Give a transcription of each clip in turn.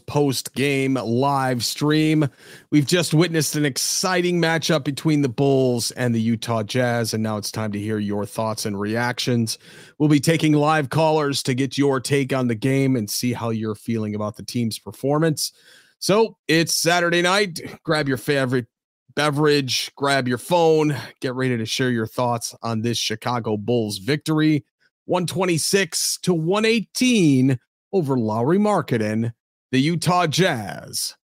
post game live stream. We've just witnessed an exciting matchup between the Bulls and the Utah Jazz, and now it's time to hear your thoughts and reactions. We'll be taking live callers to get your take on the game and see how you're feeling about the team's performance. So it's Saturday night. Grab your favorite beverage, grab your phone, get ready to share your thoughts on this Chicago Bulls victory 126 to 118 over Lauri Markkanen the Utah Jazz.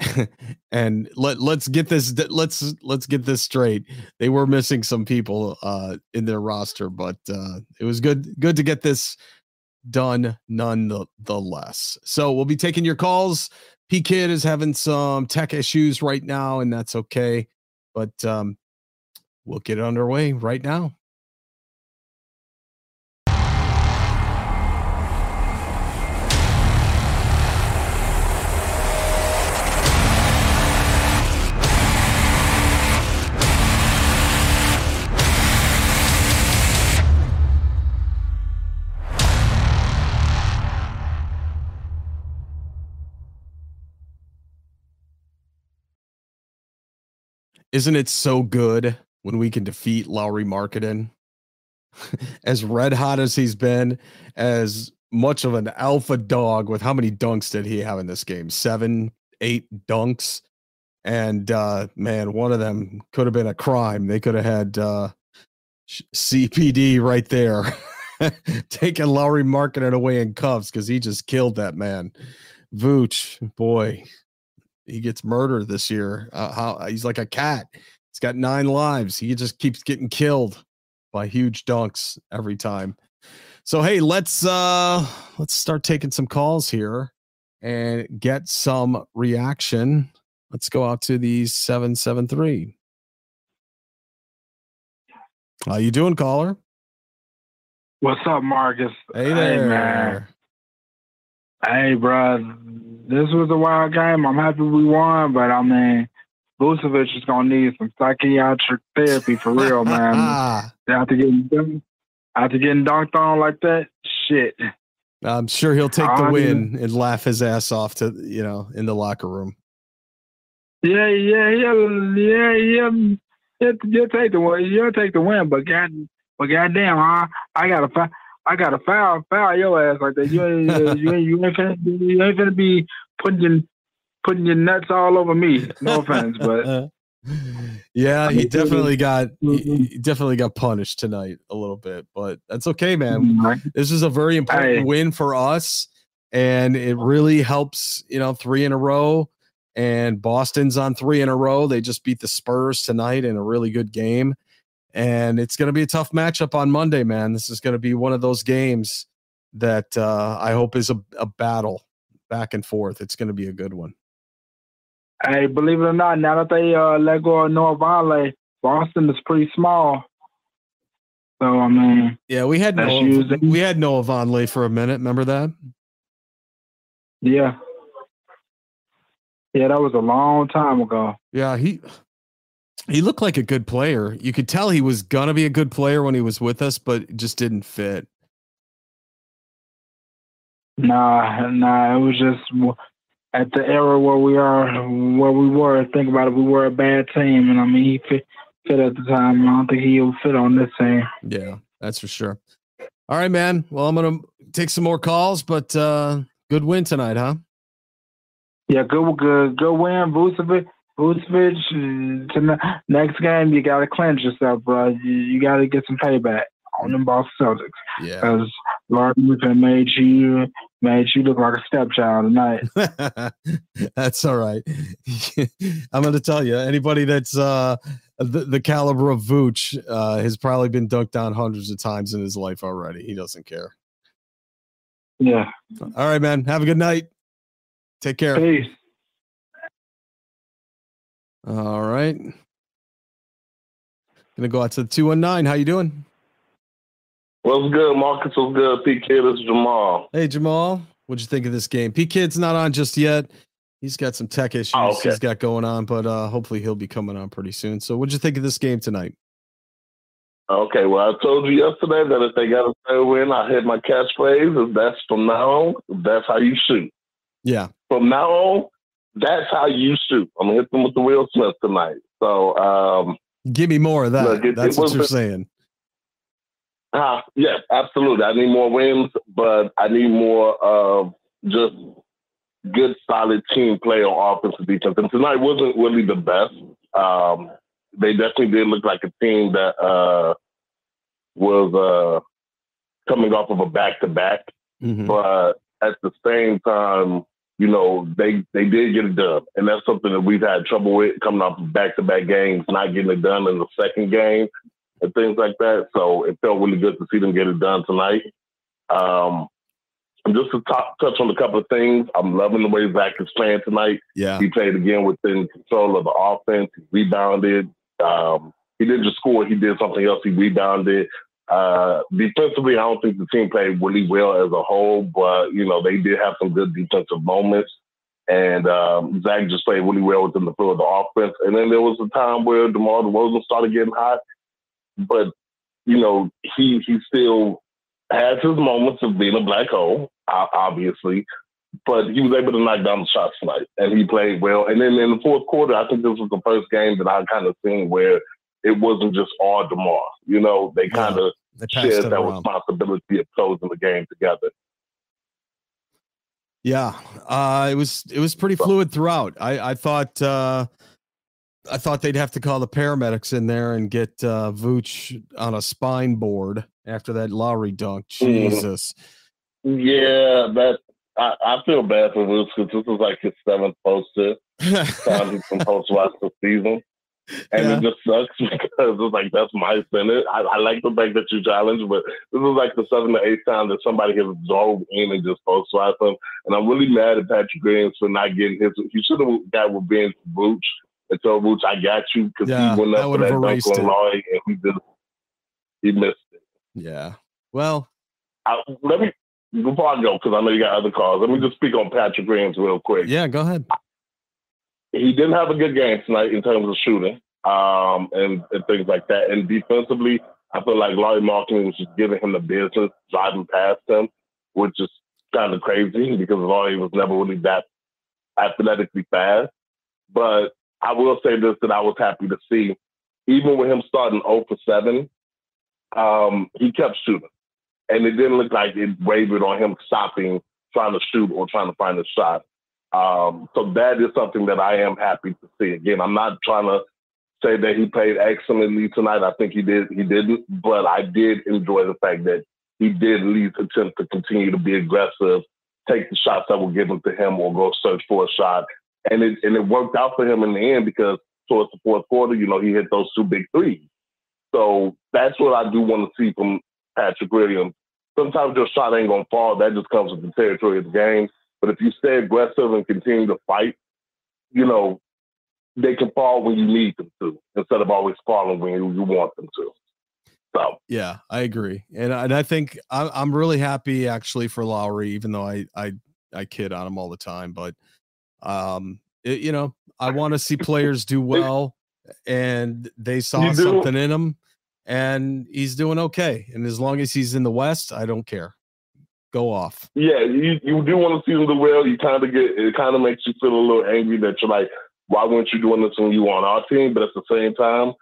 and let let's get this let's let's get this straight. They were missing some people uh in their roster, but uh it was good good to get this done nonetheless. So we'll be taking your calls. P Kid is having some tech issues right now, and that's okay. But um we'll get it underway right now. Isn't it so good when we can defeat Lauri Markkanen? as red hot as he's been, as much of an alpha dog with how many dunks did he have in this game? Seven, eight dunks. And uh man, one of them could have been a crime. They could have had uh CPD right there. Taking Lauri Markkanen away in cuffs because he just killed that man. Vooch, boy, he gets murdered this year. Uh, how he's like a cat. He's got nine lives. He just keeps getting killed by huge dunks every time. So hey, let's uh let's start taking some calls here and get some reaction. Let's go out to the 773. How you doing, caller? What's up, Marcus? Hey there. Hey, man. Hey, bro this was a wild game. I'm happy we won, but I mean, Vucevic is gonna need some psychiatric therapy for real, man. after getting after getting dunked on like that, shit. I'm sure he'll take the win and laugh his ass off to you know in the locker room. Yeah, yeah, yeah, yeah, yeah. You'll, take the win. You'll take the win, but god, but goddamn, I I got to I got to foul foul your ass like that. You ain't uh, you ain't you ain't finna, you ain't finna be putting your putting your nuts all over me. No offense, but yeah, he definitely got he definitely got punished tonight a little bit, but that's okay, man. This is a very important win for us, and it really helps. You know, three in a row, and Boston's on three in a row. They just beat the Spurs tonight in a really good game and it's going to be a tough matchup on Monday, man. This is going to be one of those games that uh, I hope is a, a battle back and forth. It's going to be a good one. Hey, believe it or not, now that they uh, let go of Noah Vonleh, Boston is pretty small. So I mean, yeah, we had Noah, using. we had Noah Vonleh for a minute. Remember that? Yeah, yeah, that was a long time ago. Yeah, he he looked like a good player. You could tell he was gonna be a good player when he was with us, but it just didn't fit. Nah, nah, it was just at the era where we are, where we were. Think about it, we were a bad team, and I mean, he fit, fit at the time. I don't think he'll fit on this team. Yeah, that's for sure. All right, man. Well, I'm gonna take some more calls, but uh good win tonight, huh? Yeah, good, good, good win, Vucevic. Vucevic, to next game, you got to cleanse yourself, bro. You, you got to get some payback on them Boston Celtics. Yeah. Because Lord Griffin made you made you look like a stepchild tonight. that's all right. I'm going to tell you, anybody that's uh, the, the caliber of Vooch uh, has probably been dunked on hundreds of times in his life already. He doesn't care. Yeah. All right, man. Have a good night. Take care. Peace. All right. Gonna go out to the 219. How you doing? What's good, Marcus? What's good, P Kid? It's Jamal. Hey Jamal. What'd you think of this game? P Kid's not on just yet. He's got some tech issues oh, okay. he's got going on, but uh, hopefully he'll be coming on pretty soon. So what'd you think of this game tonight? Okay, well, I told you yesterday that if they got a fair win, I hit my catchphrase. If that's from now on, that's how you shoot. Yeah. From now on, that's how you shoot. I'm gonna hit them with the Will Smith tonight. So um, give me more of that. Look, it, that's it what you're saying. Uh, yes, absolutely. I need more wins, but I need more of just good, solid team play on offense and defense. And tonight wasn't really the best. Um, they definitely did look like a team that uh, was uh, coming off of a back to back. But at the same time, you know, they they did get it done, and that's something that we've had trouble with coming off back to back games, not getting it done in the second game, and things like that. So it felt really good to see them get it done tonight. Um, just to talk, touch on a couple of things, I'm loving the way Zach is playing tonight. Yeah, he played again within control of the offense. He rebounded. Um, he didn't just score; he did something else. He rebounded. Uh, defensively, I don't think the team played really well as a whole, but you know they did have some good defensive moments. And um, Zach just played really well within the flow of the offense. And then there was a time where DeMar DeRozan started getting hot, but you know he he still has his moments of being a black hole, obviously. But he was able to knock down the shots tonight, and he played well. And then in the fourth quarter, I think this was the first game that I kind of seen where it wasn't just all DeMar. You know, they kind of yeah, shared that around. responsibility of closing the game together. Yeah, uh, it was it was pretty fluid throughout. I I thought uh, I thought they'd have to call the paramedics in there and get uh, Vooch on a spine board after that Lauri dunk. Mm-hmm. Jesus. Yeah, that I, I feel bad for Vooch because this is like his seventh poster. time he's been post watch the season and yeah. it just sucks because it's like that's my Senate. I, I, like the fact that you challenge, but this is like the seventh or eighth time that somebody has dove in and just post swipe him. And I'm really mad at Patrick Williams for not getting his. He should have got with Ben Vooch and told Vooch, "I got you," because yeah, he went up for that dunk on Lloyd and he just he missed it. Yeah. Well, I, let me before I go because I know you got other calls. Let me just speak on Patrick Williams real quick. Yeah, go ahead he didn't have a good game tonight in terms of shooting um, and, and, things like that. And defensively, I feel like Lauri Markkanen was just giving him the business, driving past him, which is kind of crazy because Lauri was never really that athletically fast. But I will say this that I was happy to see, even with him starting 0 for 7, um, he kept shooting. And it didn't look like it wavered on him stopping, trying to shoot or trying to find a shot. Um, so that is something that I am happy to see. Again, I'm not trying to say that he played excellently tonight. I think he did. He didn't, but I did enjoy the fact that he did at least attempt to continue to be aggressive, take the shots that were given to him, or go search for a shot. And it and it worked out for him in the end because towards the fourth quarter, you know, he hit those two big threes. So that's what I do want to see from Patrick Williams. Sometimes your shot ain't gonna fall. That just comes with the territory of the game. But if you stay aggressive and continue to fight, you know, they can fall when you need them to instead of always falling when you, you want them to. So. Yeah, I agree, and and I think I'm I'm really happy actually for Lauri, even though I I I kid on him all the time, but um, it, you know, I want to see players do well, and they saw something in him, and he's doing okay. And as long as he's in the West, I don't care go off. Yeah, you, you do want to see them do well. You kind of get it. Kind of makes you feel a little angry that you're like, why weren't you doing this when you were on our team? But at the same time,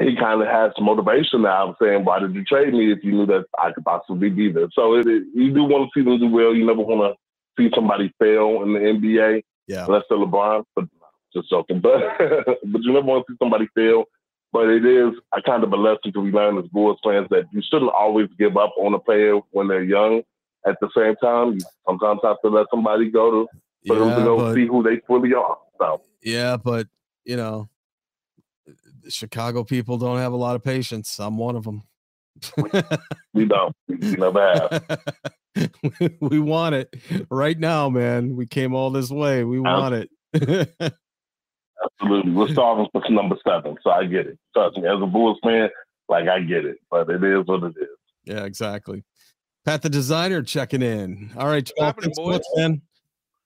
he kind of has some motivation now. I'm saying, why did you trade me if you knew that I could possibly be there? So it, it, you do want to see them do well. You never want to see somebody fail in the NBA. Yeah, unless they're LeBron. But just joking. But but you never want to see somebody fail. But it is a kind of a lesson to be learned as Bulls fans that you shouldn't always give up on a player when they're young at the same time, you sometimes have to let somebody go to for yeah, them to go but, see who they fully are. So yeah, but you know, Chicago people don't have a lot of patience. I'm one of them. we don't. We never have. we want it right now, man. We came all this way. We want it. Absolutely. We're starving for number seven, so I get it. Trust me, as a Bulls fan, like I get it, but it is what it is. Yeah, exactly. Pat the designer checking in. All right, 12 What's man.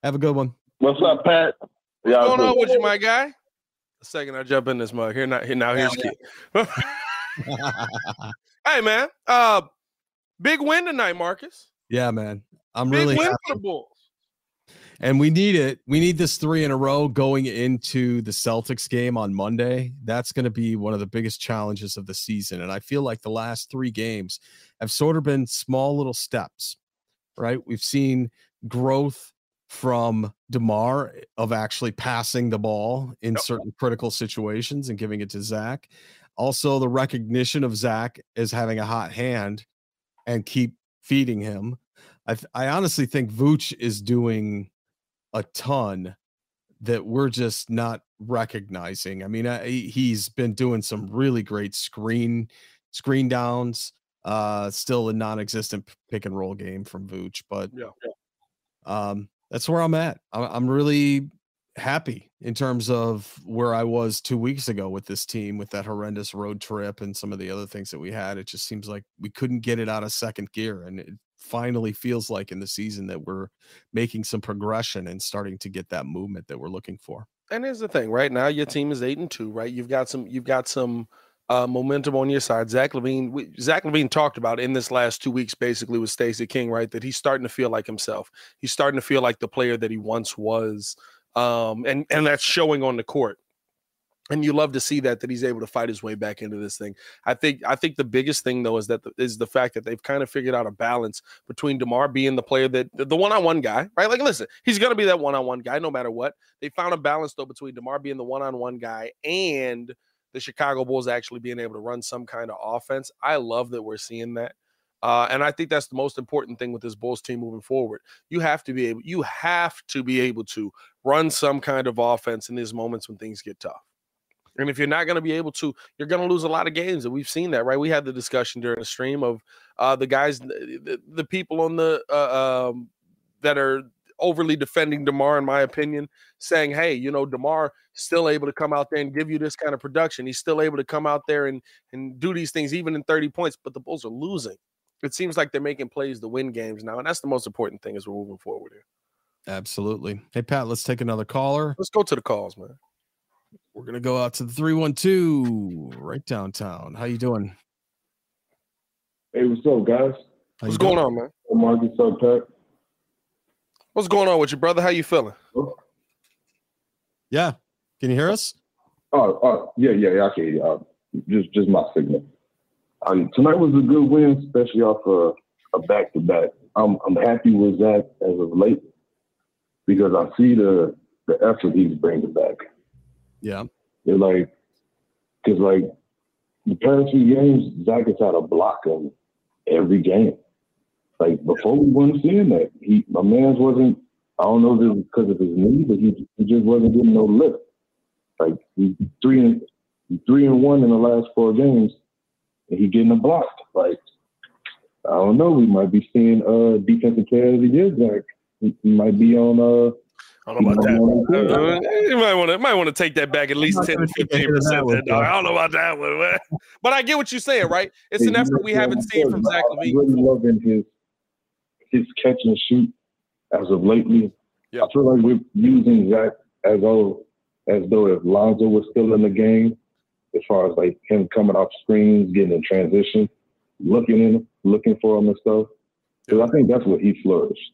Have a good one. What's up, Pat? What's going on with you, my guy? A second, I jump in this mug. Here, not here now. Here's kid. hey, man. Uh, big win tonight, Marcus. Yeah, man. I'm big really win happy. for the Bulls. And we need it. We need this three in a row going into the Celtics game on Monday. That's going to be one of the biggest challenges of the season. And I feel like the last three games have sort of been small little steps, right? We've seen growth from DeMar eh, of actually passing the ball in yep. certain critical situations and giving it to Zach. Also, the recognition of Zach as having a hot hand and keep feeding him. I, I honestly think Vooch is doing a ton that we're just not recognizing. I mean, I, he's been doing some really great screen screen downs. Uh, still a non-existent pick and roll game from Vooch, but yeah, um, that's where I'm at. I'm really happy in terms of where I was two weeks ago with this team, with that horrendous road trip and some of the other things that we had. It just seems like we couldn't get it out of second gear, and it finally feels like in the season that we're making some progression and starting to get that movement that we're looking for. And here's the thing: right now, your team is eight and two. Right, you've got some, you've got some uh, momentum on your side. Zach LaVine, we, Zach LaVine talked about in this last two weeks, basically with Stacey King, right, that he's starting to feel like himself. He's starting to feel like the player that he once was, um, and and that's showing on the court and you love to see that that he's able to fight his way back into this thing. I think I think the biggest thing though is that the, is the fact that they've kind of figured out a balance between Demar being the player that the one-on-one guy, right? Like listen, he's going to be that one-on-one guy no matter what. They found a balance though between Demar being the one-on-one guy and the Chicago Bulls actually being able to run some kind of offense. I love that we're seeing that. Uh, and I think that's the most important thing with this Bulls team moving forward. You have to be able, you have to be able to run some kind of offense in these moments when things get tough. And if you're not going to be able to, you're going to lose a lot of games. And we've seen that, right? We had the discussion during the stream of uh, the guys, the, the people on the uh, um, that are overly defending Demar, in my opinion, saying, "Hey, you know, Demar still able to come out there and give you this kind of production. He's still able to come out there and and do these things even in 30 points." But the Bulls are losing. It seems like they're making plays to win games now, and that's the most important thing as we're moving forward here. Absolutely. Hey Pat, let's take another caller. Let's go to the calls, man. We're gonna go out to the three one two right downtown. How you doing? Hey, what's up, guys? How what's going on, man? Marcus, up, Pat? What's going on with you, brother? How you feeling? Yeah, can you hear us? Oh, oh yeah, yeah, yeah. I can hear you. Uh, just, just my signal. Um, tonight was a good win, especially off uh, a back to back. I'm, I'm happy with that as of late because I see the the effort he's bringing back. Yeah. They're like, because like the past few games, Zach has had a block on every game. Like before, we weren't seeing that. He, my man's wasn't. I don't know if it was because of his knee, but he, he just wasn't getting no lift. Like he three and three and one in the last four games, and he getting a block. Like I don't know. We might be seeing uh defensive player of the year, Zach. He, he might be on uh I don't know about that. Uh, you might want to might want to take that back at least 10 15 percent. I don't know about that one, but I get what you're saying, right? It's an effort we haven't seen from Zach LaVine. I'm really loving his his catch and shoot as of lately. Yeah. I feel like we're using Zach as though as though if Lonzo was still in the game, as far as like him coming off screens, getting in transition, looking in, looking for him and stuff. Because I think that's what he flourished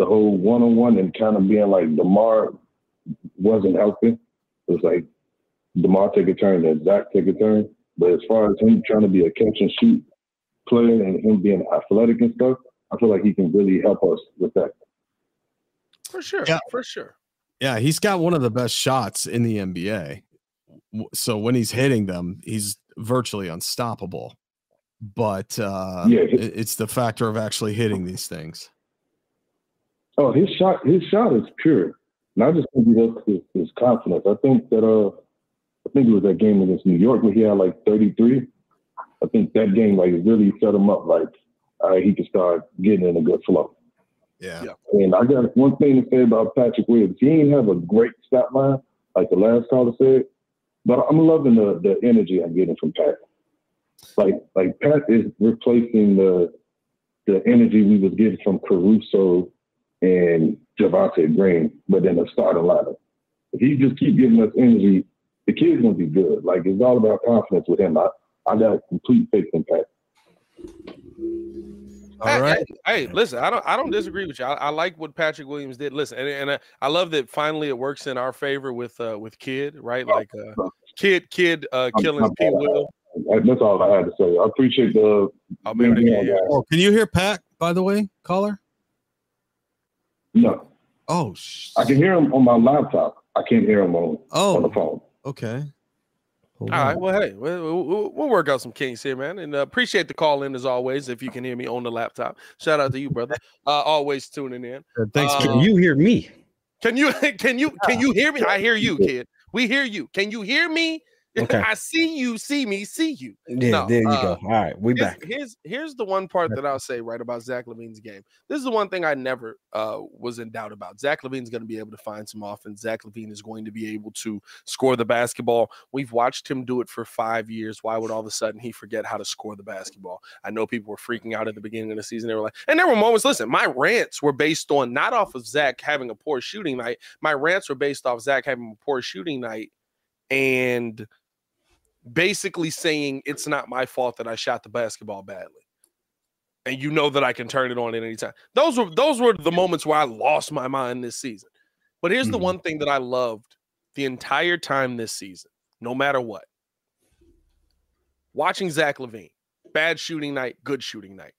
the whole one on one and kind of being like Demar wasn't helping. It was like Demar take a turn and Zach take a turn. But as far as him trying to be a catch and shoot player and him being athletic and stuff, I feel like he can really help us with that. For sure. Yeah. For sure. Yeah, he's got one of the best shots in the NBA. So when he's hitting them, he's virtually unstoppable. But uh, yeah, it's the factor of actually hitting these things. Oh, his shot, his shot is pure. And I just think he his, his confidence. I think that uh, I think it was that game against New York where he had like 33. I think that game like really set him up like uh, he can start getting in a good flow. Yeah. And I got one thing to say about Patrick Williams. He ain't have a great stat line like the last caller said, but I'm loving the the energy I'm getting from Pat. Like like Pat is replacing the the energy we was getting from Caruso and Javonte Green, but then the starting lineup. If he just keep giving us energy, the kid's gonna be good. Like it's all about confidence with him. I, I got complete faith in Pat. All hey, right. Hey, hey, listen, I don't I don't disagree with you. I, I like what Patrick Williams did. Listen, and, and I, I, love that finally it works in our favor with uh with Kid, right? Like uh Kid Kid uh killing P Will. That's all I had to say. I appreciate the. I'll be able to hear you. Oh, can you hear Pat? By the way, caller. No. Oh, sh- I can hear him on my laptop. I can't hear him on oh, on the phone. Okay. All right. Well, hey, we'll, we'll, we'll work out some kinks here, man. And uh, appreciate the call in as always. If you can hear me on the laptop, shout out to you, brother. Uh, always tuning in. Uh, Thanks. Uh. Can you hear me? Can you can you can you hear me? I hear you, kid. We hear you. Can you hear me? Okay. I see you, see me, see you. Yeah, No, there you uh, go. All right, we back. here's here's the one part that I'll say right about Zach LaVine's game. This is the one thing I never uh, was in doubt about. Zach LaVine's going to be able to find some offense. Zach LaVine is going to be able to score the basketball. We've watched him do it for five years. Why would all of a sudden he forget how to score the basketball? I know people were freaking out at the beginning of the season. They were like, and there were moments. Listen, my rants were based on not off of Zach having a poor shooting night. My rants were based off Zach having a poor shooting night and basically saying it's not my fault that I shot the basketball badly. And you know that I can turn it on at any time. Those were those were the moments where I lost my mind this season. But here's the Mhm. one thing that I loved the entire time this season, no matter what. Watching Zach LaVine, bad shooting night, good shooting night.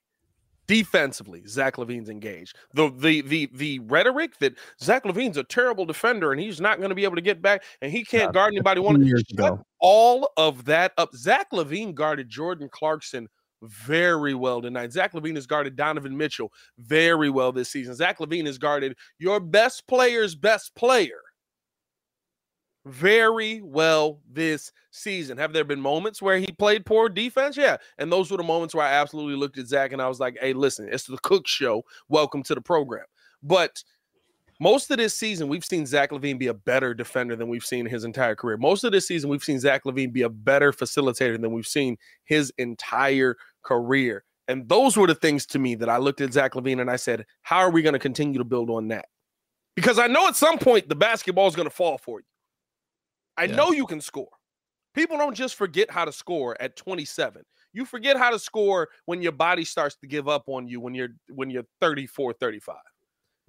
Defensively, Zach LaVine's engaged. The the the the rhetoric that Zach LaVine's a terrible defender and he's not going to be able to get back and he can't guard anybody. One years ago. all of that up. Zach LaVine guarded Jordan Clarkson very well tonight. Zach LaVine has guarded Donovan Mitchell very well this season. Zach LaVine has guarded your best player's best player very well this season. Have there been moments where he played poor defense? Yeah. And those were the moments where I absolutely looked at Zach and I was like, hey, listen, it's the Cook Show. Welcome to the program. But most of this season, we've seen Zach LaVine be a better defender than we've seen his entire career. Most of this season, we've seen Zach LaVine be a better facilitator than we've seen his entire career. And those were the things to me that I looked at Zach LaVine and I said, how are we going to continue to build on that? Because I know at some point the basketball is going to fall for you. I Yeah. know you can score. People don't just forget how to score at 27. You forget how to score when your body starts to give up on you when you're when you're 34, 35.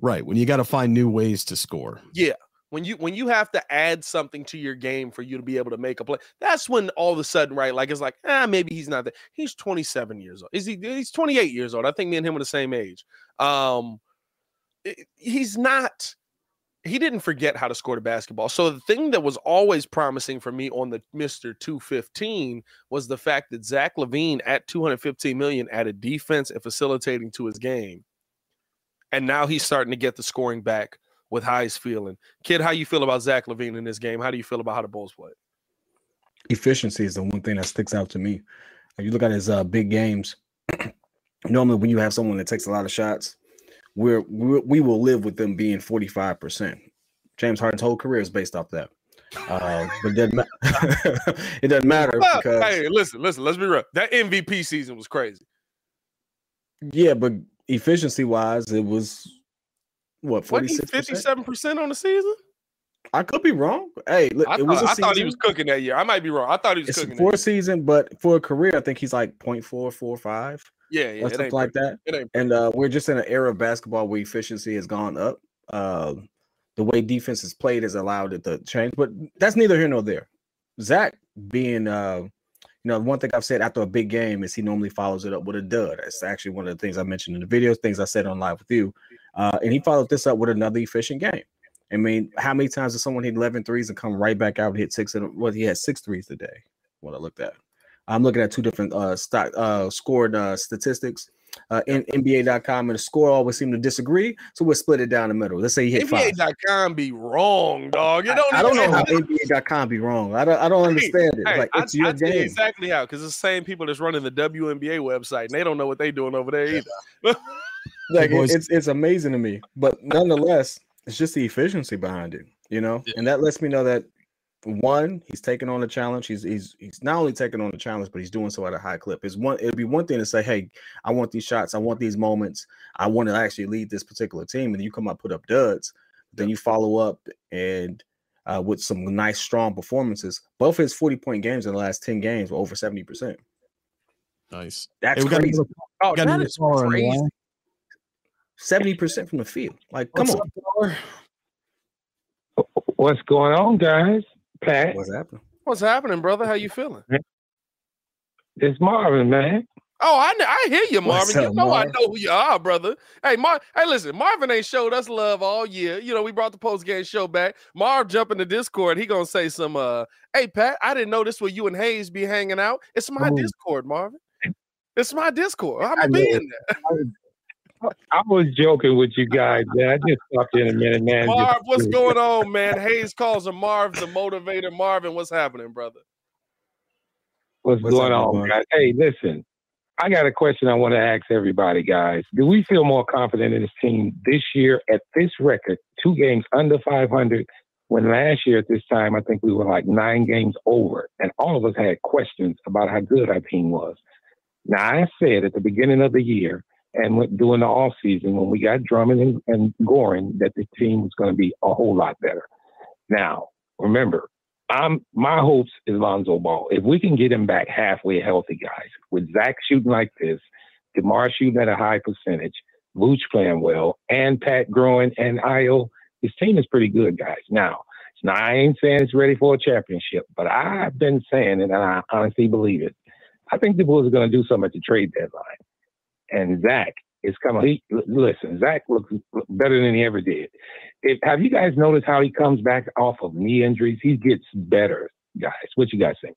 Right. When you got to find new ways to score. Yeah. When you when you have to add something to your game for you to be able to make a play, that's when all of a sudden, right? Like it's like, ah, maybe he's not that. He's 27 years old. Is he? He's 28 years old. I think me and him are the same age. Um, he's not. He didn't forget how to score the basketball. So the thing that was always promising for me on the Mister 215 was the fact that Zach LaVine at 215 million added defense and facilitating to his game, and now he's starting to get the scoring back with how he's feeling. Kid, how you feel about Zach LaVine in this game? How do you feel about how the Bulls play? Efficiency is the one thing that sticks out to me. If you look at his uh, big games, normally when you have someone that takes a lot of shots, we're, we we will live with them being 45%. James Harden's whole career is based off that. Uh, but it doesn't, ma- it doesn't matter Well, because hey, listen, listen. Let's be real. That MVP season was crazy. yeah, but efficiency wise, it was what Wasn't he 46 57 percent on the season? I could be wrong. Hey, look, I, it was thought, I thought he was cooking that year. I might be wrong. I thought he was It's cooking. for a season, but for a career, I think he's like 0.445 year. Yeah, yeah. It ain't like pretty. that. And uh, we're just in an era of basketball where efficiency has gone up. Uh, the way defense is played has allowed it to change, but that's neither here nor there. Zach being, uh, you know, one thing I've said after a big game is he normally follows it up with a dud. That's actually one of the things I mentioned in the videos, things I said on live with you. Uh, and he followed this up with another efficient game. I mean, how many times does someone hit 11 threes and come right back out and hit six? And well, he had six threes today. What I looked at, I'm looking at two different uh stock uh scored uh statistics. Uh, in NBA.com and the score always seem to disagree, so we'll split it down the middle. Let's say he hit five. NBA.com be wrong, dog. You I, don't. I don't know even- how NBA.com be wrong. I don't. I don't understand it. Hey, like I, your I game. exactly how, because it's the same people that's running the WNBA website, and they don't know what they're doing over there either. like it- it's it's amazing to me but nonetheless it's just the efficiency behind it you know and that lets me know that one he's taking on a challenge he's he's he's not only taking on the challenge but he's doing so at a high clip it's one it'd be one thing to say hey i want these shots i want these moments i want to actually lead this particular team and you come out put up duds then you follow up and uh, with some nice strong performances both his 40 point games in the last 10 games were over 70 percent Nice. That's Hey, we got crazy. another- Oh, got that another is caller on the crazy. Seventy percent from the field. Like, come What's on. up. What's going on, guys? Pat, What's happening? What's happening, brother? How you feeling? it's Marvin, man. Oh, I kn- I hear you, What's Marvin. You up, know I know who you are, brother. Hey, Mar. Hey, listen, Marvin ain't showed us love all year. You know, we brought the post game show back. Marv jump in the Discord. He gonna say some. uh Hey, Pat, I didn't know this where you and Hayes be hanging out. It's my Oh. Discord, Marvin. It's my Discord. I'm I gonna be know. in there. I was joking with you guys, man. I just stopped in a minute, man. Marv, Just- what's going on, man? Hayes calls him Marv, the motivator. Marvin, what's happening, brother? What's, What's going on, Marv? guys? Hey, listen, I got a question I want to ask everybody, guys. Do we feel more confident in this team this year at this record, two games under 500, when last year at this time, I think we were like nine games over, and all of us had questions about how good our team was. Now, I said at the beginning of the year and during the off season when we got Drummond and, and Goran that the team was going to be a whole lot better. Now, remember, I'm my hopes is Lonzo Ball. If we can get him back halfway healthy, guys, with Zach shooting like this, DeMar shooting at a high percentage, Vooch playing well, and Pat growing and Ayo, his team is pretty good, guys. Now, now I ain't saying it's ready for a championship, but I've been saying it, and I honestly believe it. I think the Bulls are going to do something at the trade deadline, and Zach is coming. He listen, Zach looks better than he ever did. If, have you guys noticed how he comes back off of knee injuries? He gets better, guys. What you guys think?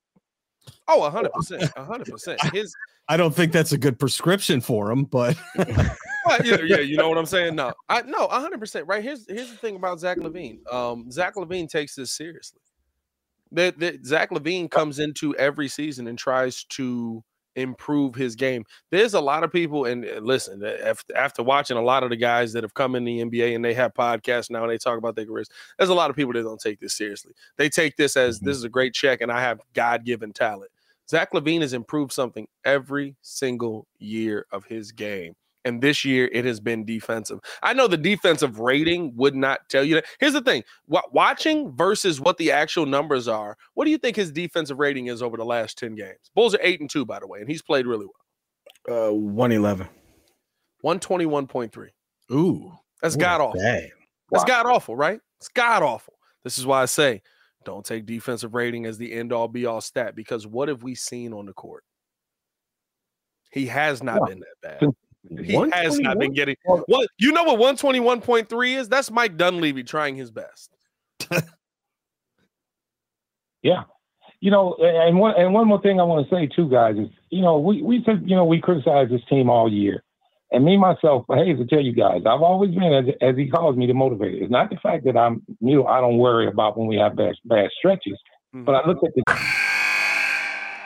Oh, hundred percent, hundred percent. His I don't think that's a good prescription for him, but Well, yeah, yeah, you know what I'm saying? No, I no, 100 percent right. Here's here's the thing about Zach LaVine. Um, Zach LaVine takes this seriously. That that Zach LaVine comes into every season and tries to improve his game. There's a lot of people, and uh, listen, after, after watching a lot of the guys that have come in the NBA and they have podcasts now and they talk about their careers, there's a lot of people that don't take this seriously. They take this as this is a great check and I have God given talent. Zach LaVine has improved something every single year of his game. And this year it has been defensive. I know the defensive rating would not tell you that. Here's the thing wa- watching versus what the actual numbers are. What do you think his defensive rating is over the last 10 games? Bulls are eight and two, by the way, and he's played really well. Uh, one eleven. 121.3. ooh, That's god awful. Bad. That's god awful, right? It's god awful. This is why I say don't take defensive rating as the end all be all stat because what have we seen on the court? He has not Yeah. been that bad. He has not been getting what you know what 121.3 is? That's Mike Dunleavy trying his best. Yeah. You know, and one and one more thing I want to say too, guys, is you know we we said you know we criticize this team all year, and me myself, I hate to tell you guys, I've always been as, as he calls me the motivator. It's not the fact that I'm you know I don't worry about when we have bad bad stretches, mm-hmm. but I look at the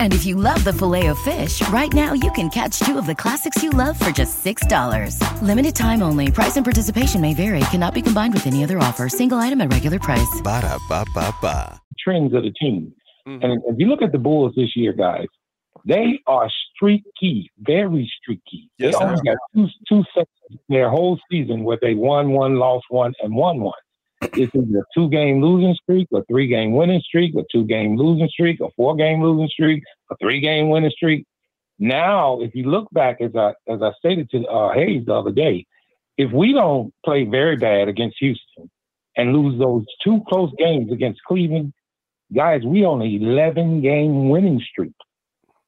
And if you love the filet of fish, right now you can catch two of the classics you love for just $6. Limited time only. Price and participation may vary. Cannot be combined with any other offer. Single item at regular price. Ba-da-ba-ba-ba. trends of the team. Mhm. And if you look at the Bulls this year, guys, they are streaky, very streaky. Yes, they they only got two two sections their whole season where they won one, lost one, and won one. It's either a two game losing streak, a three game winning streak, a two game losing streak, a four game losing streak, a three game winning streak. Now, if you look back, as I as I stated to uh, Hayes the other day, if we don't play very bad against Houston and lose those two close games against Cleveland, guys, we on an 11 game winning streak.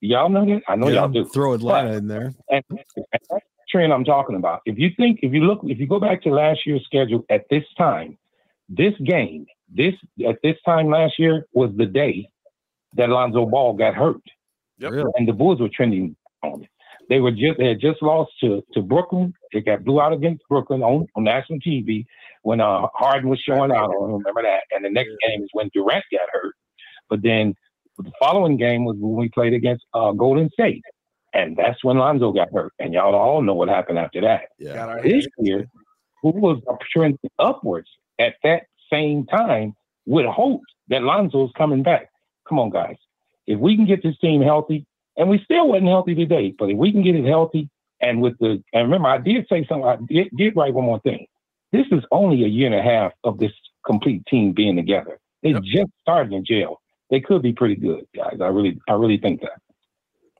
Y'all know that? I know yeah, y'all do. throw Atlanta in there. And and that's the trend I'm talking about. If you think, if you look, if you go back to last year's schedule at this time, this game, this at this time last year was the day that Lonzo Ball got hurt. Yep. And the Bulls were trending on it. They were just they had just lost to to Brooklyn. They got blew out against Brooklyn on, on national TV when uh, Harden was showing out on. them, Remember that? And the next game is when Durant got hurt. But then the following game was when we played against uh, Golden State, and that's when Lonzo got hurt. And y'all all know what happened after that. Yeah. This year, who was trending upwards at that same time with hope that Lonzo's coming back. Come on, guys. If we can get this team healthy, and we still wasn't healthy today, but if we can get it healthy, and with the and remember, I did say something. I did, did write one more thing. This is only a year and a half of this complete team being together. They Yep. just started in jail. They could be pretty good, guys. I really, I really think that.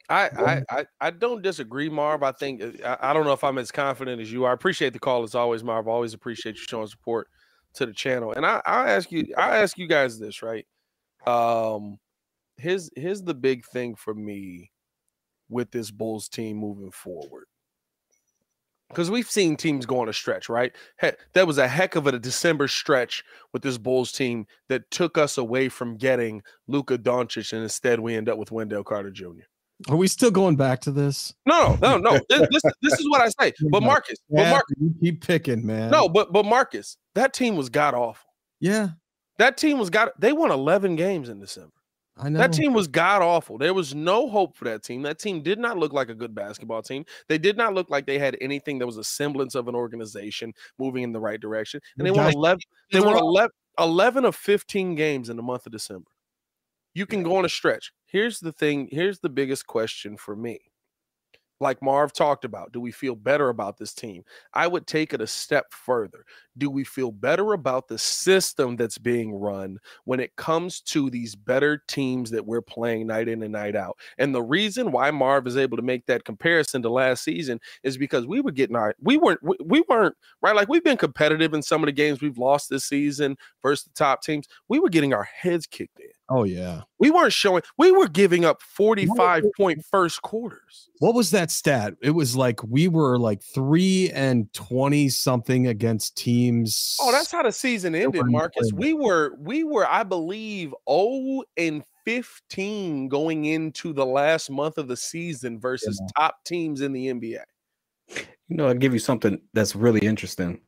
I, I, I, I don't disagree, Marv. I think I, I don't know if I'm as confident as you are. I appreciate the call as always, Marv. Always appreciate you showing support to the channel. And I, I ask you, I ask you guys this, right? Um, here's here's the big thing for me with this Bulls team moving forward. Because we've seen teams go on a stretch, right? Heck, that was a heck of a December stretch with this Bulls team that took us away from getting Luka Doncic, and instead we end up with Wendell Carter Jr. Are we still going back to this? No, no, no. This, this, this is what I say. But Marcus, but Marcus, you keep picking, man. no, but but Marcus, that team was god awful. Yeah, That team was god. They won 11 games in December. I know. That team was god awful. There was no hope for that team. That team did not look like a good basketball team. They did not look like they had anything that was a semblance of an organization moving in the right direction. And they won 11. They won were- 11, 11 of 15 games in the month of December. You can go on a stretch. Here's the thing. Here's the biggest question for me. Like Marv talked about, do we feel better about this team? I would take it a step further. Do we feel better about the system that's being run when it comes to these better teams that we're playing night in and night out? And the reason why Marv is able to make that comparison to last season is because we were getting our we weren't we, we weren't right like we've been competitive in some of the games we've lost this season versus the top teams. We were getting our heads kicked in. Oh yeah. We weren't showing. We were giving up 45 point first quarters. What was that stat? It was like we were like three and twenty something against teams. Oh, that's how the season ended, Marcus. We were we were, I believe, 0 and 15 going into the last month of the season versus top teams in the NBA. You know, I'll give you something that's really interesting.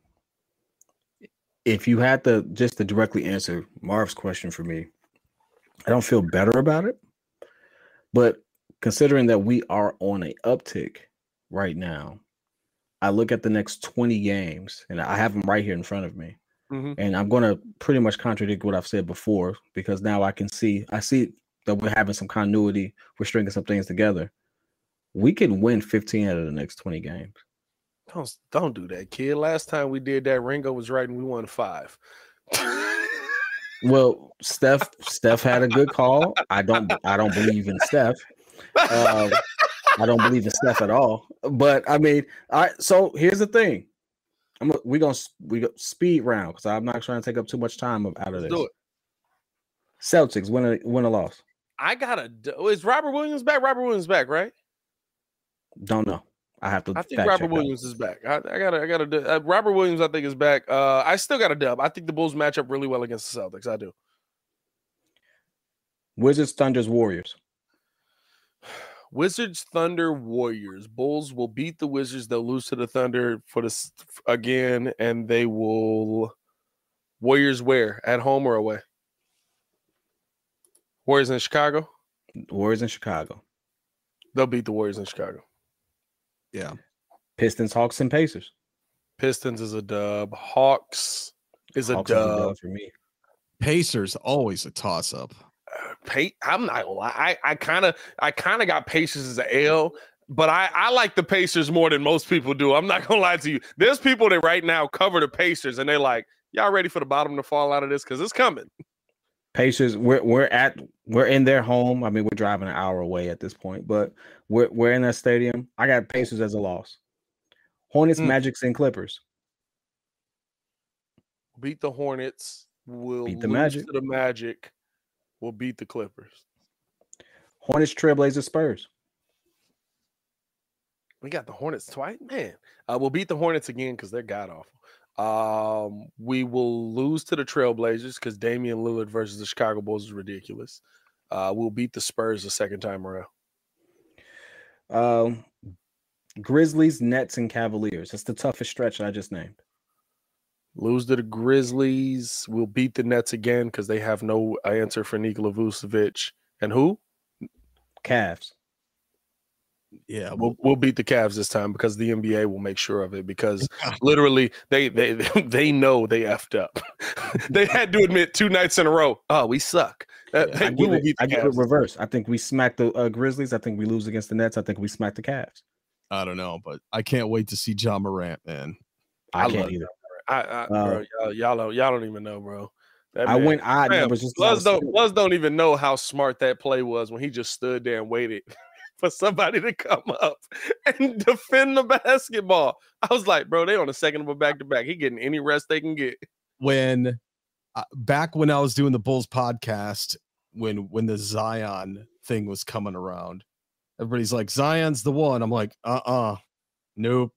If you had to just to directly answer Marv's question for me, I don't feel better about it. But considering that we are on a uptick right now, I look at the next 20 games and I have them right here in front of me. Mhm. And I'm going to pretty much contradict what I've said before because now I can see, I see that we're having some continuity, we're stringing some things together. We can win 15 out of the next 20 games. Don't don't do that, kid. Last time we did that, Ringo was right and we won five. Well, Steph, Steph had a good call. I don't, I don't believe in Steph. Um, I don't believe in Steph at all. But I mean, right. So here's the thing. I'm we gonna we go speed round because I'm not trying to take up too much time of- out of Let's this. do it. Celtics win a win a loss. I got a. Is Robert Williams back? Robert Williams back, right? Don't know. I have to. I think Robert. Williams is back. I, I got a, I gotta. Uh, Robert Williams, I think, is back. Uh, I still got a dub. I think the Bulls match up really well against the Celtics. I do. Wizards, Thunders, Warriors. Wizards, Thunder, Warriors. Bulls will beat the Wizards. They'll lose to the Thunder for this again, and they will. Warriors where? At home or away? Warriors in Chicago. Warriors in Chicago. They'll beat the Warriors in Chicago. Yeah. Pistons, Hawks, and Pacers. Pistons is a dub. Hawks is a Hawks is a dub. dub for me. Pacers always a toss up. Uh, pa- I'm not gonna lie. I, I kind of I kind of got Pacers as an L, but I I like the Pacers more than most people do. I'm not gonna lie to you. There's people that right now cover the Pacers and they're like, y'all ready for the bottom to fall out of this because it's coming. Pacers, we're we're at we're in their home. I mean, we're driving an hour away at this point, but we're we're in that stadium. I got Pacers as a loss. Hornets, Mm. Magics, and Clippers. Beat the Hornets. We'll Beat the Magic. the Magic. Will beat the Clippers. Hornets, Trailblazers, Spurs. We got the Hornets twice, man. Uh, we'll beat the Hornets again because they're god awful. Um, we will lose to the Trailblazers because Damian Lillard versus the Chicago Bulls is ridiculous. Uh, we'll beat the Spurs the second time around. Um, Grizzlies, Nets, and Cavaliers. That's the toughest stretch I just named. Lose to the Grizzlies. We'll beat the Nets again because they have no answer for Nikola Vucevic. And who? Cavs. Yeah, we'll, we'll beat the Cavs this time because the NBA will make sure of it because literally they they they know they effed up. they had to admit two nights in a row. Oh, we suck. Yeah, I, give it, I give it reverse. I think we smack the uh, Grizzlies. I think we lose against the Nets. I think we smack the Cavs. I don't know, but I can't wait to see Ja Morant, man. I, I can't either. I, I uh, bro, y'all, y'all don't y'all don't even know, bro. That I man, went odd man, numbers. Just Luz don't, Luz don't even know how smart that play was when he just stood there and waited for somebody to come up and defend the basketball. I was like, bro, they on a second of a back to back. He getting any rest they can get. When uh, back when I was doing the Bulls podcast, when when the Zion thing was coming around, everybody's like, Zion's the one. I'm like, uh uh-uh. uh, nope,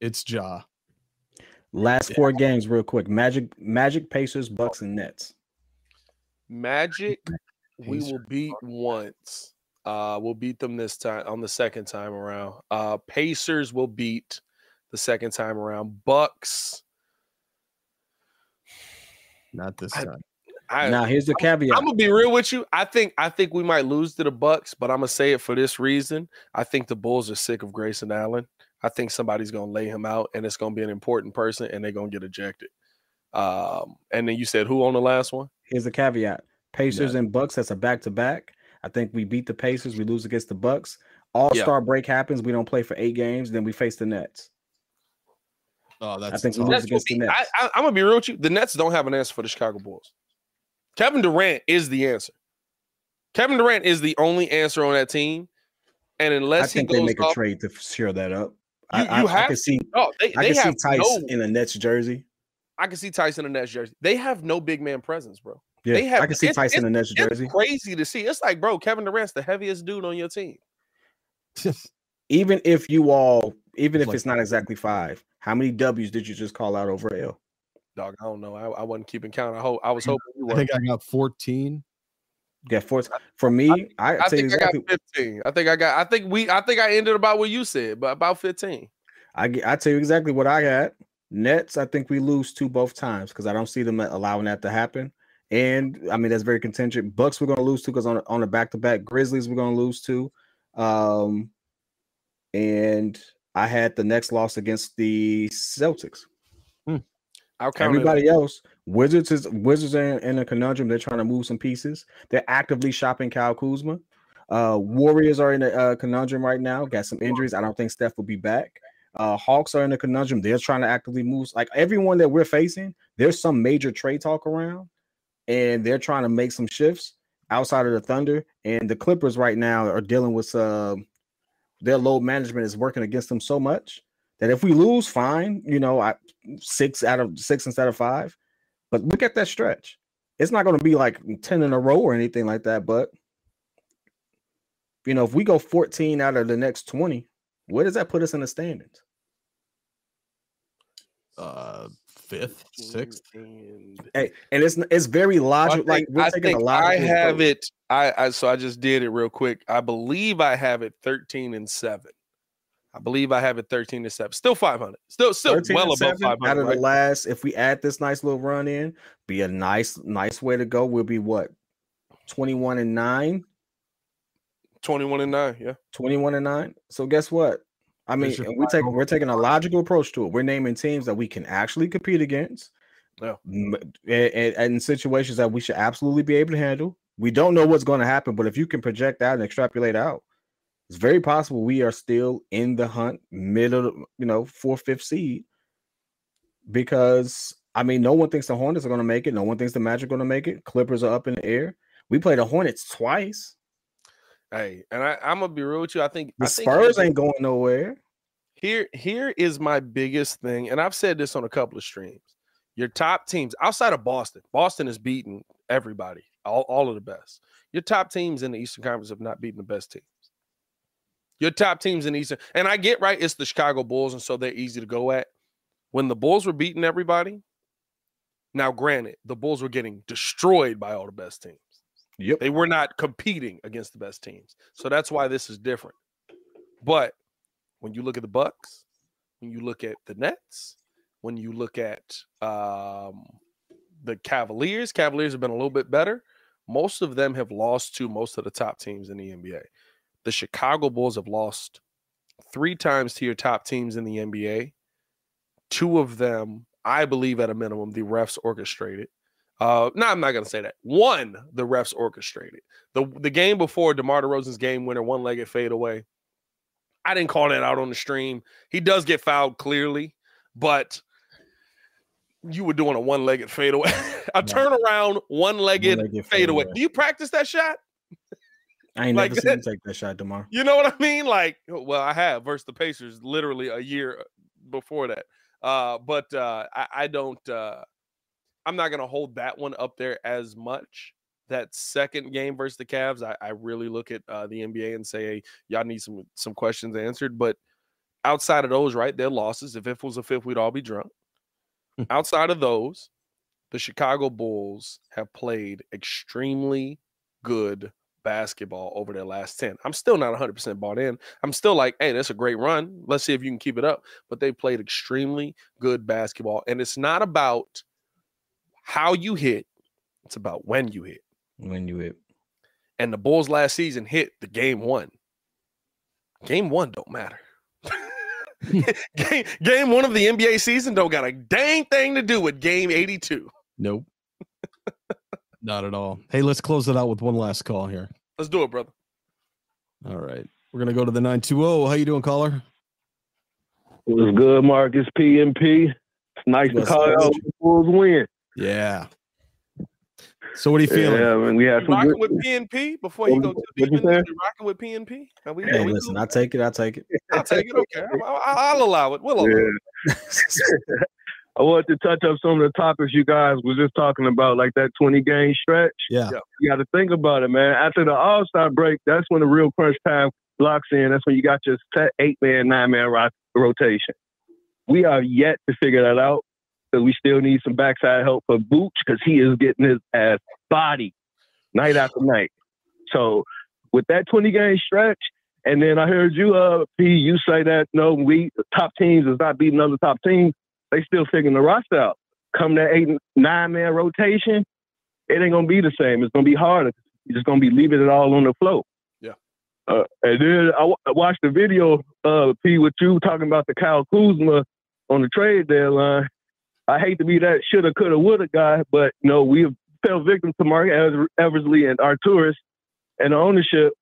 it's Ja. Last yeah. four games, real quick. Magic, Magic, Pacers, Bucks, and Nets. Magic, we will beat once. Uh, we'll beat them this time on the second time around. Uh, Pacers will beat the second time around. Bucks. Not this time. I, now here's the caveat. I'm gonna be real with you. I think I think we might lose to the Bucks, but I'm gonna say it for this reason. I think the Bulls are sick of Grayson Allen. I think somebody's gonna lay him out, and it's gonna be an important person, and they're gonna get ejected. Um, and then you said who on the last one? Here's the caveat: Pacers yeah. and Bucks. That's a back to back. I think we beat the Pacers. We lose against the Bucks. All Star yeah. break happens. We don't play for eight games. Then we face the Nets. Oh, that's. I think we lose against the Nets. I, am gonna be real with you. The Nets don't have an answer for the Chicago Bulls. Kevin Durant is the answer. Kevin Durant is the only answer on that team. And unless I think they make off, a trade to share that up. You, I, you I, have I can see. No, oh, they, I they can see Tice no, in a Nets jersey. I can see Tyson in a Nets jersey. They have no big man presence, bro. Yeah, they have. I can see Tyson in a Nets jersey. crazy to see. It's like, bro, Kevin Durant's the heaviest dude on your team. even if you all, even if it's not exactly five, how many W's did you just call out over L? Dog, I don't know. I, I wasn't keeping count. I hope I was hoping. I think I got 14. Yeah, for for me, I, I, I think exactly. I got 15. I think I got. I think we. I think I ended about what you said, but about 15. I I tell you exactly what I got. Nets, I think we lose two both times because I don't see them allowing that to happen. And I mean that's very contingent. Bucks we're gonna lose to because on on the back to back. Grizzlies we're gonna lose to. Um, and I had the next loss against the Celtics. Hmm. Everybody else, Wizards is Wizards are in, a conundrum. They're trying to move some pieces. They're actively shopping Kyle Kuzma. Uh, Warriors are in a uh, conundrum right now. Got some injuries. I don't think Steph will be back. Uh, Hawks are in a conundrum. They're trying to actively move. Like everyone that we're facing, there's some major trade talk around, and they're trying to make some shifts outside of the Thunder. And the Clippers right now are dealing with uh, their load management is working against them so much that if we lose, fine. You know, I, six out of six instead of five. But look at that stretch. It's not going to be like 10 in a row or anything like that. But, you know, if we go 14 out of the next 20, where does that put us in the standings? Uh, fifth, sixth. And, hey, and it's it's very logical. Like we're I taking think a lot. I have approach. it. I, I so I just did it real quick. I believe I have it 13 and seven. I believe I have it 13 to 7. Still 500. Still still well above 500. Out of right? the last, if we add this nice little run in, be a nice, nice way to go. We'll be what 21 and 9. 21 and 9, yeah. 21 and 9. So guess what? I mean, we take we're taking a logical approach to it. We're naming teams that we can actually compete against. Yeah. And, in situations that we should absolutely be able to handle. We don't know what's going to happen, but if you can project out and extrapolate out, it's very possible we are still in the hunt, middle, you know, fourth, fifth seed. Because I mean, no one thinks the Hornets are going to make it. No one thinks the Magic are going to make it. Clippers are up in the air. We played the Hornets twice. Hey, and I, am gonna be real with you. I think the I Spurs ain't going nowhere. Here, here is my biggest thing, and I've said this on a couple of streams. Your top teams outside of Boston, Boston has beaten everybody, all, all of the best. Your top teams in the Eastern Conference have not beaten the best teams. Your top teams in Eastern, and I get right, it's the Chicago Bulls, and so they're easy to go at. When the Bulls were beating everybody, now granted, the Bulls were getting destroyed by all the best teams. Yep. They were not competing against the best teams. So that's why this is different. But when you look at the Bucks, when you look at the Nets, when you look at um, the Cavaliers, Cavaliers have been a little bit better. Most of them have lost to most of the top teams in the NBA. The Chicago Bulls have lost three times to your top teams in the NBA. Two of them, I believe, at a minimum, the refs orchestrated. Uh, no, I'm not gonna say that. One, the refs orchestrated. The the game before DeMar DeRozan's game winner, one legged fade away. I didn't call that out on the stream. He does get fouled clearly, but you were doing a one legged fade away, a turnaround one legged fade away. Do you practice that shot? I ain't like, never seen you take that shot tomorrow. You know what I mean? Like, well, I have versus the Pacers literally a year uh, before that. Uh, but uh, I, I don't. Uh, I'm not gonna hold that one up there as much. That second game versus the Cavs, I, I really look at uh, the NBA and say, hey, y'all need some some questions answered. But outside of those, right, their losses. If it was a fifth, we'd all be drunk. Hmm. outside of those, the Chicago Bulls have played extremely good basketball over their last 10. I'm still not 100% bought in. I'm still like, hey, that's a great run. Let's see if you can keep it up. But they played extremely good basketball. And it's not about how you hit, it's about when you hit. When you hit. And the Bulls last season hit the game one. Game one don't matter. game, game one of the NBA season don't got a dang thing to do with game 82. Nope. Not at all. Hey, let's close it out with one last call here. Let's do it, brother. All right. We're gonna go to the 920. How you doing, caller? It was good, Marcus PMP. It's nice to call out the Bulls win. Yeah. So what are you feeling? Yeah, I mean, we had some rocking good- with PNP before you go to the What'd you You rocking with PNP? Are we, Hey, are we listen, I take it. I take it. I'll take it. Okay, I'll, I'll allow it. We'll allow Yeah. it. I wanted to touch up some of the topics you guys was just talking about, like that 20 game stretch. Yeah. You got to think about it, man. After the All Star break, that's when the real crunch time locks in. That's when you got your set eight man, nine man rotation. We are yet to figure that out because we still need some backside help for Vooch because he is getting his ass body night after night. So with that 20 game stretch, and then I heard you, uh, P, you say that no, we top teams is not beating other top teams. They still figuring the roster out. Come that eight, nine man rotation, it ain't gonna be the same. It's gonna be harder. You're just gonna be leaving it all on the floor. Yeah. Uh, and then I, w- I watched the video, uh, P, with you talking about the Kyle Kuzma on the trade deadline. I hate to be that shoulda, coulda, woulda guy, but you know we fell victim to Marc Ever- Eversley and Arturas and the ownership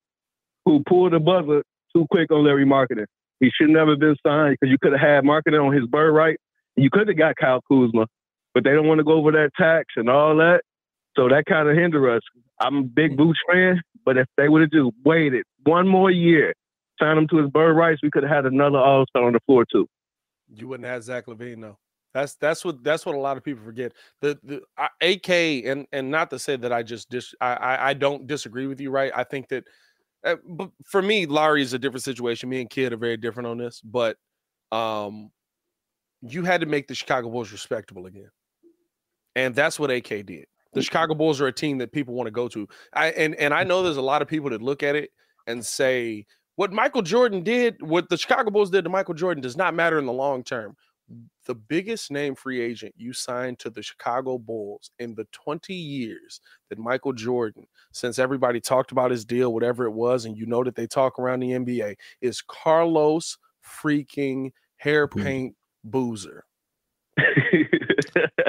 who pulled the buzzer too quick on Lauri Markkanen. He should never been signed because you could have had Markkanen on his bird right. You could have got Kyle Kuzma, but they don't want to go over that tax and all that. So that kind of hinder us. I'm a big Vooch fan, but if they would have just waited one more year, signed him to his bird rights, we could have had another All Star on the floor too. You wouldn't have Zach LaVine though. That's that's what that's what a lot of people forget. The the I, AK and and not to say that I just dis I, I I don't disagree with you, right? I think that, uh, but for me, Larry is a different situation. Me and Kid are very different on this, but um, you had to make the Chicago Bulls respectable again, and that's what AK did. The Chicago Bulls are a team that people want to go to. I and and I know there's a lot of people that look at it and say what Michael Jordan did, what the Chicago Bulls did to Michael Jordan does not matter in the long term. The biggest name free agent you signed to the Chicago Bulls in the 20 years that Michael Jordan, since everybody talked about his deal, whatever it was, and you know that they talk around the NBA, is Carlos freaking hair paint boozer.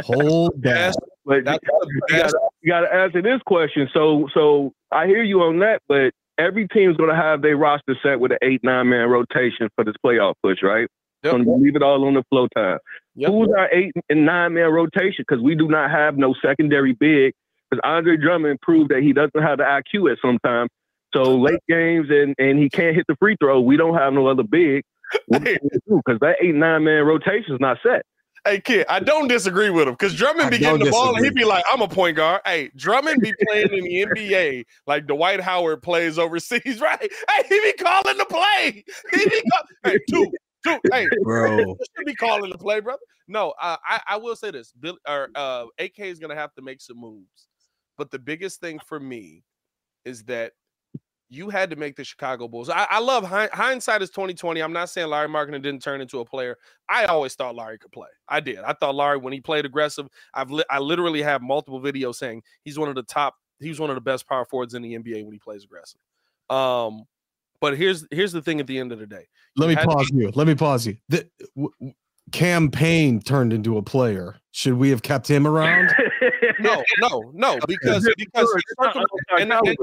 Hold that. But That's you, the gotta, best. you gotta answer this question. So so I hear you on that, but every team's gonna have their roster set with an eight, nine man rotation for this playoff push, right? Yep. So you leave it all on the flow time. Yep. Who's our eight and nine man rotation? Because we do not have no secondary big. Because Andre Drummond proved that he doesn't have the IQ at some time. So late games and and he can't hit the free throw. We don't have no other big. Because that eight nine man rotation is not set. Hey kid, I don't disagree with him because Drummond I be getting don't the ball and he disagree. be like, "I'm a point guard." Hey, Drummond be playing in the NBA like Dwight Howard plays overseas, right? Hey, he be calling the play. He be call- hey two, two. Hey, Bro. should be calling the play, brother. No, uh, I I will say this: Bill or uh, AK is gonna have to make some moves, but the biggest thing for me is that you had to make the Chicago Bulls. I, I love hindsight is 2020. I'm not saying Lauri Markkanen didn't turn into a player. I always thought Larry could play. I did. I thought Larry when he played aggressive. I've li- I literally have multiple videos saying he's one of the top. He's one of the best power forwards in the NBA when he plays aggressive. Um, but here's here's the thing. At the end of the day, let me pause to- you. Let me pause you. The, w- Cam Payne turned into a player. Should we have kept him around? no, no, no, because because and, and,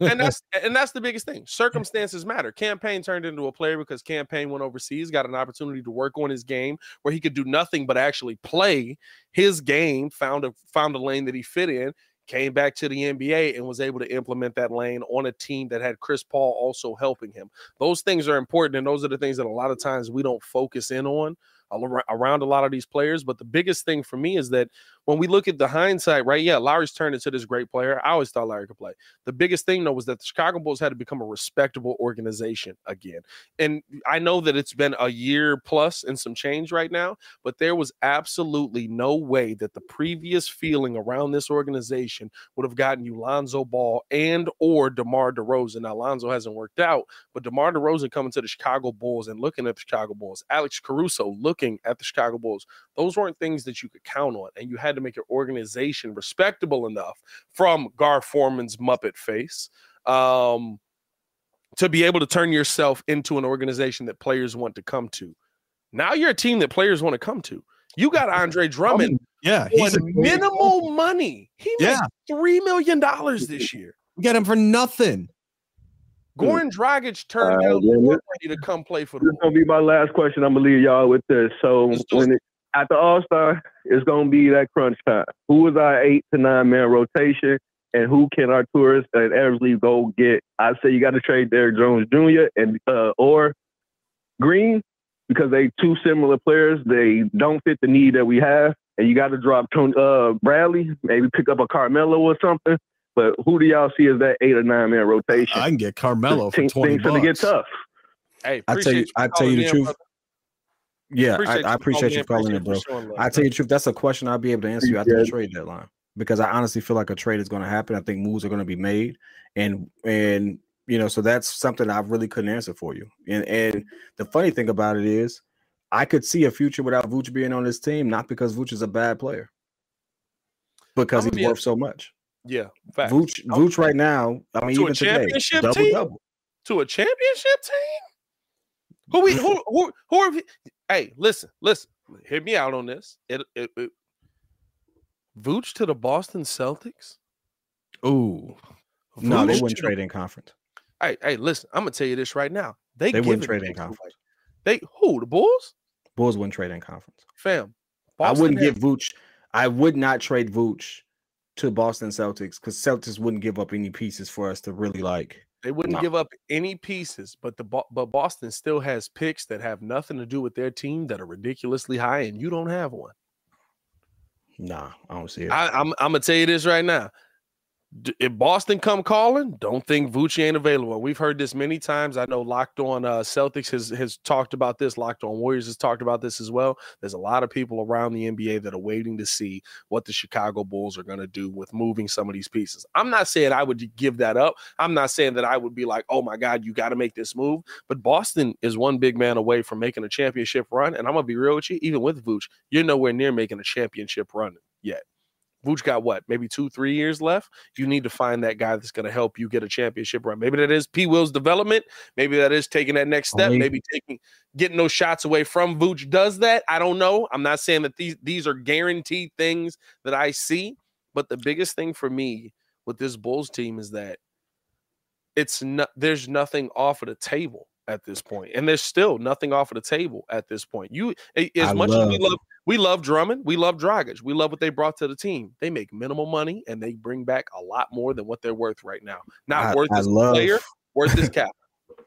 and, that's and that's the biggest thing. Circumstances matter. Cam Payne turned into a player because Cam Payne went overseas, got an opportunity to work on his game where he could do nothing but actually play his game. Found a found a lane that he fit in. Came back to the NBA and was able to implement that lane on a team that had Chris Paul also helping him. Those things are important, and those are the things that a lot of times we don't focus in on around a lot of these players. But the biggest thing for me is that when we look at the hindsight, right? Yeah, Lauri's turned into this great player. I always thought Lauri could play. The biggest thing, though, was that the Chicago Bulls had to become a respectable organization again. And I know that it's been a year plus and some change right now, but there was absolutely no way that the previous feeling around this organization would have gotten you Lonzo Ball and or DeMar DeRozan. Now, Lonzo hasn't worked out, but DeMar DeRozan coming to the Chicago Bulls and looking at the Chicago Bulls, Alex Caruso looking at the Chicago Bulls, those weren't things that you could count on. And you had to make your organization respectable enough from Gar Forman's Muppet face um, to be able to turn yourself into an organization that players want to come to. Now you're a team that players want to come to. You got Andre Drummond. yeah, he's minimal money. He made yeah. three million dollars this year. We got him for nothing. Goran Dragic turned uh, down ready to come play for the. This is gonna be my last question. I'm gonna leave y'all with this. So when it, at the All Star, it's going to be that crunch time. Who is our eight to nine man rotation, and who can our tourists at Eversley go get? I say you got to trade Derrick Jones Jr. and uh, or Green because they two similar players. They don't fit the need that we have, and you got to drop uh, Bradley, maybe pick up a Carmelo or something. But who do y'all see as that eight or nine man rotation? I can get Carmelo for twenty Things bucks. to get tough. Hey, I tell you, I tell you the truth. Brother. Yeah, appreciate I, I, appreciate you calling it, bro. I tell you the truth, that's a question I'll be able to answer you after the trade deadline because I honestly feel like a trade is going to happen. I think moves are going to be made, and and you know, so that's something I really couldn't answer for you. And and the funny thing about it is, I could see a future without Vooch being on this team, not because Vooch is a bad player, because he's worth a, so much. Yeah, fact. Vooch, Vooch right now. I mean, to even today, double team? double to a championship team. Who we who who who are we? Hey, listen, listen. Hear me out on this. It, it, it Vooch to the Boston Celtics. Ooh, no, they wouldn't trade in conference. Hey, hey, listen. I'm gonna tell you this right now. They, they wouldn't trade in conference. They who the Bulls? Bulls wouldn't trade in conference. Fam, Boston I wouldn't give Vooch. I would not trade Vooch to Boston Celtics because Celtics wouldn't give up any pieces for us to really like they wouldn't no. give up any pieces, but the but Boston still has picks that have nothing to do with their team that are ridiculously high, and you don't have one. Nah, I don't see it. I, I'm I'm gonna tell you this right now if Boston come calling, don't think Vooch ain't available. We've heard this many times. I know Locked On uh, Celtics has has talked about this. Locked On Warriors has talked about this as well. There's a lot of people around the NBA that are waiting to see what the Chicago Bulls are going to do with moving some of these pieces. I'm not saying I would give that up. I'm not saying that I would be like, oh my God, you got to make this move. But Boston is one big man away from making a championship run. And I'm gonna be real with you, even with Vooch, you're nowhere near making a championship run yet. Vooch got what, maybe two, three years left. You need to find that guy that's going to help you get a championship run. Maybe that is P. Will's development. Maybe that is taking that next step. Maybe taking getting those shots away from Vooch does that. I don't know. I'm not saying that these these are guaranteed things that I see, but the biggest thing for me with this Bulls team is that it's not there's nothing off of the table at this point, and there's still nothing off of the table at this point. You as I much love, as we love we love Drummond. We love Dragic. We love what they brought to the team. They make minimal money and they bring back a lot more than what they're worth right now. Not I, worth this love, player, worth this cap.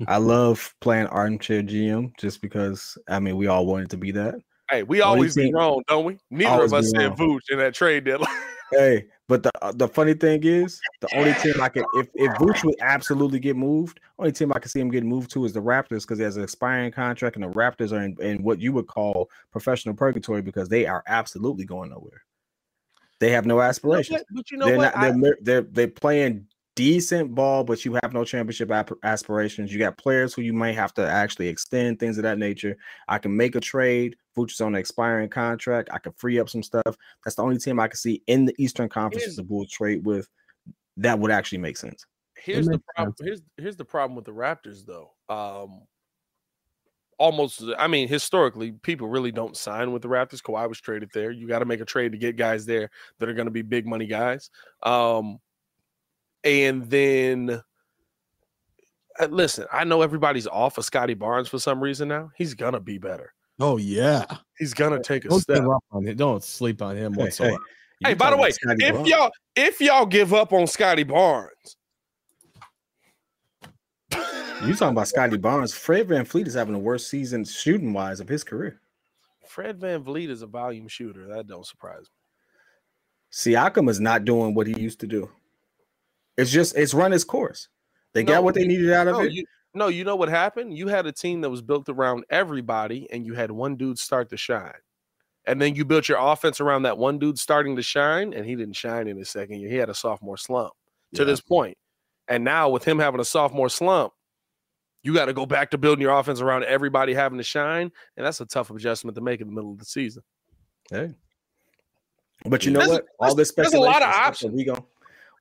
I love playing armchair GM just because I mean we all wanted to be that. Hey, we always be wrong, don't we? Neither of us said Vooch in that trade deadline. hey, but the uh, the funny thing is, the only team I can if if Vooch would absolutely get moved, only team I can see him getting moved to is the Raptors because he has an expiring contract, and the Raptors are in, in what you would call professional purgatory because they are absolutely going nowhere. They have no aspirations. But you know they're what? Not, they're, they're they're playing decent ball, but you have no championship aspirations. You got players who you might have to actually extend things of that nature. I can make a trade. Vooch is on an expiring contract. I can free up some stuff. That's the only team I can see in the Eastern Conference the Bulls trade with that would actually make sense. Here's the problem. Here's here's the problem with the Raptors, though. Um, almost, I mean, historically, people really don't sign with the Raptors. Kawhi was traded there. You got to make a trade to get guys there that are going to be big money guys. Um, and then, uh, listen, I know everybody's off of Scottie Barnes for some reason now. He's gonna be better. Oh yeah, he's gonna take a Don't step. on it. Don't sleep on him whatsoever. Hey, hey by the way, if Barnes. y'all if y'all give up on Scottie Barnes, you talking about Scottie Barnes? Fred Van VanVleet is having the worst season shooting wise of his career. Fred VanVleet is a volume shooter. That don't surprise me. Siakam is not doing what he used to do. It's just it's run its course. They no, got what they needed out of no, it. You, no, you know what happened? You had a team that was built around everybody, and you had one dude start to shine. And then you built your offense around that one dude starting to shine, and he didn't shine in his second year. He had a sophomore slump yeah. to this point. And now with him having a sophomore slump, you got to go back to building your offense around everybody having to shine, and that's a tough adjustment to make in the middle of the season. Hey, but you know there's, what? All this. There's a lot of options. We go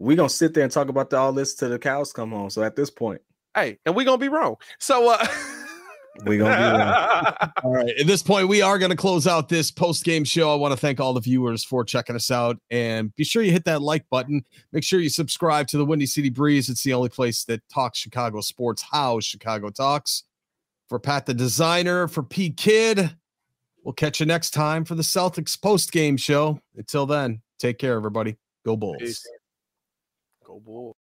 we're gonna sit there and talk about the, all this till the cows come home. So at this point, hey, and we're gonna be wrong. So uh we're gonna be wrong. all right. At this point, we are gonna close out this post-game show. I want to thank all the viewers for checking us out and be sure you hit that like button. Make sure you subscribe to the Windy City Breeze. It's the only place that talks Chicago sports, how Chicago talks. For Pat the designer, for P Kid. We'll catch you next time for the Celtics post-game show. Until then, take care, everybody. Go Bulls. Peace. Go Bulls.